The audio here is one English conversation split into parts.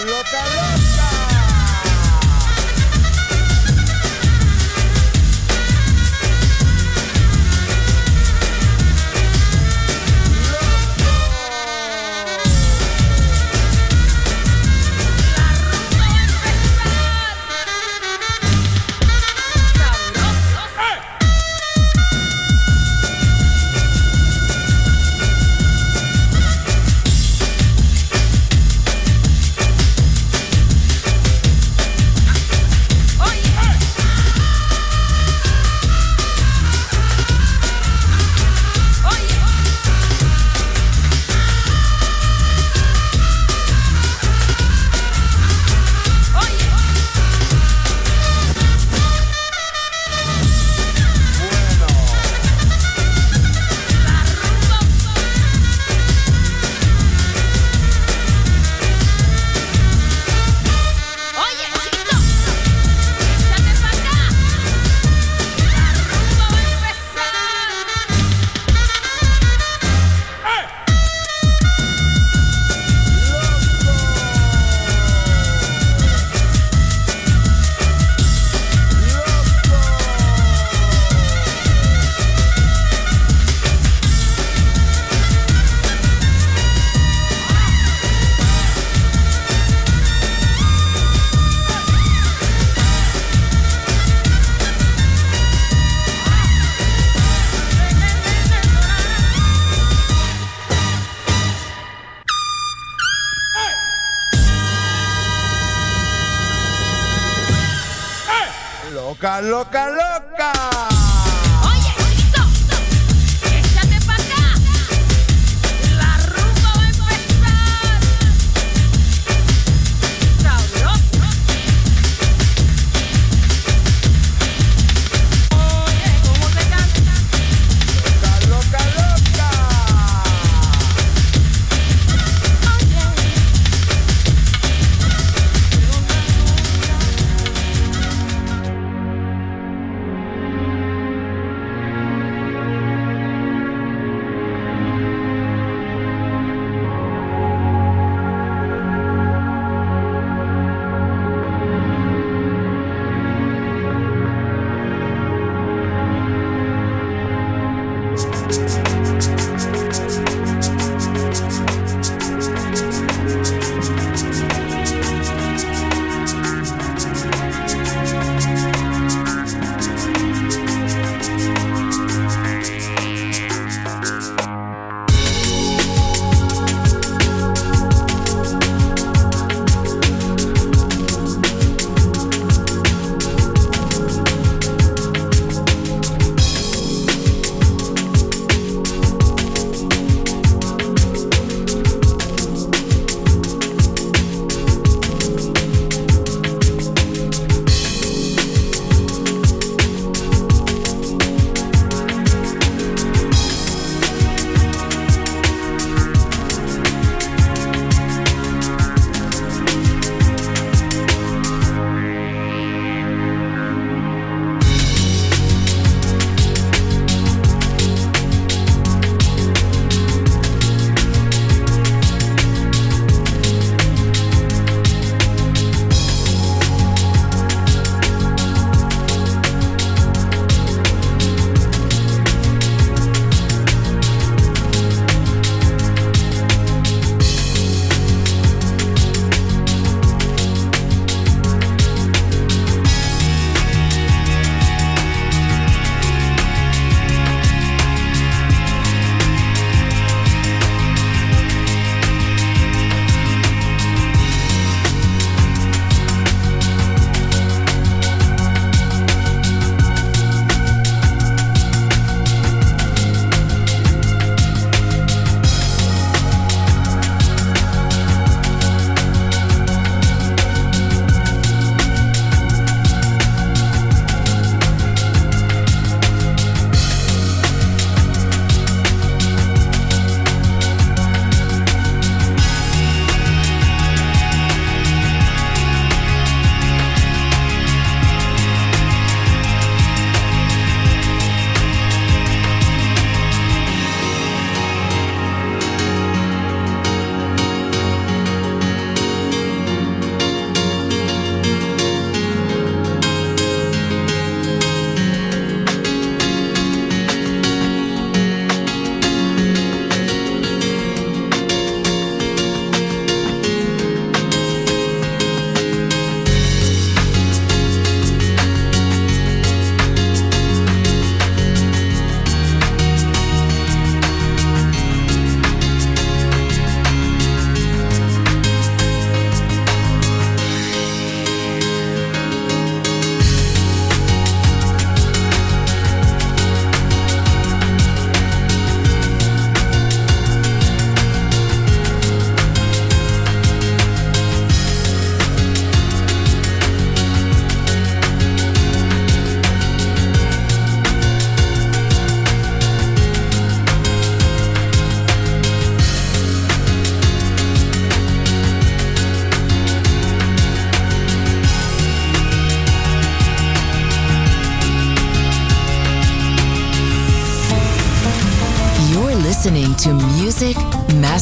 Carlos, Carlos. Loca, loca, loca.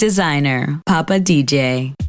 Designer, Papa DJ.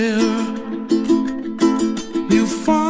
Where you find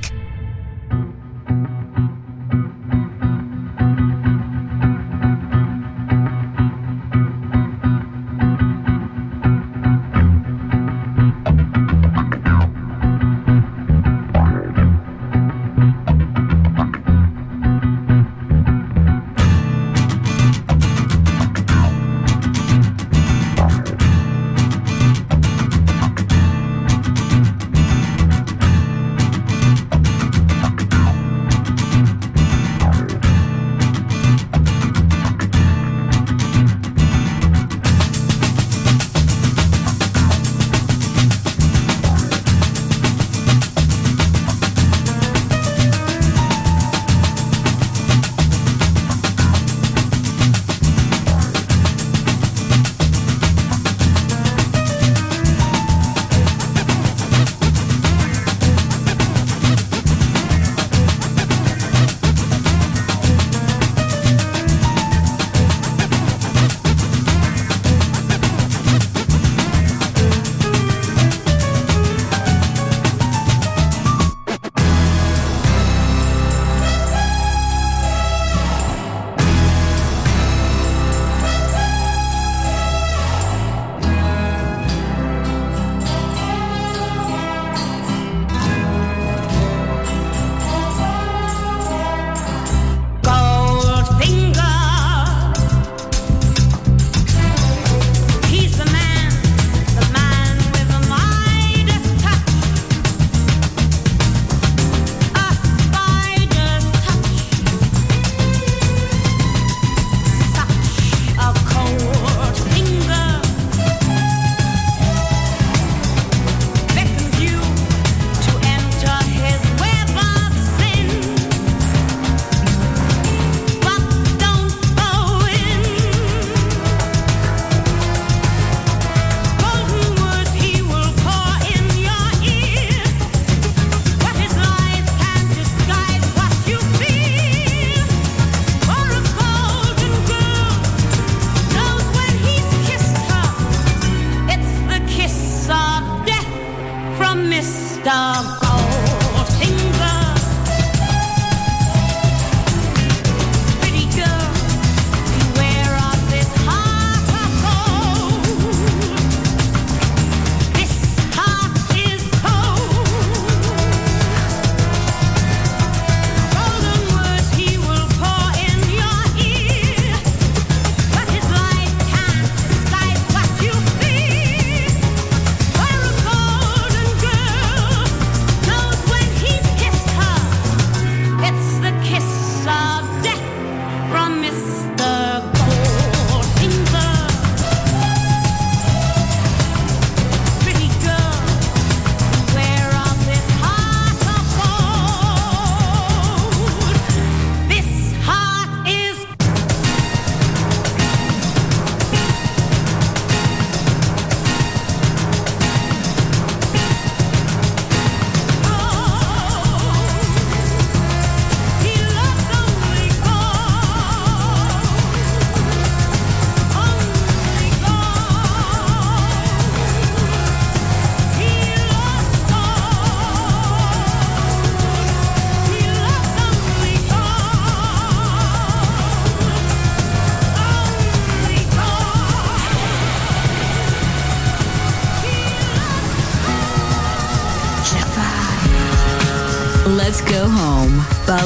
Let's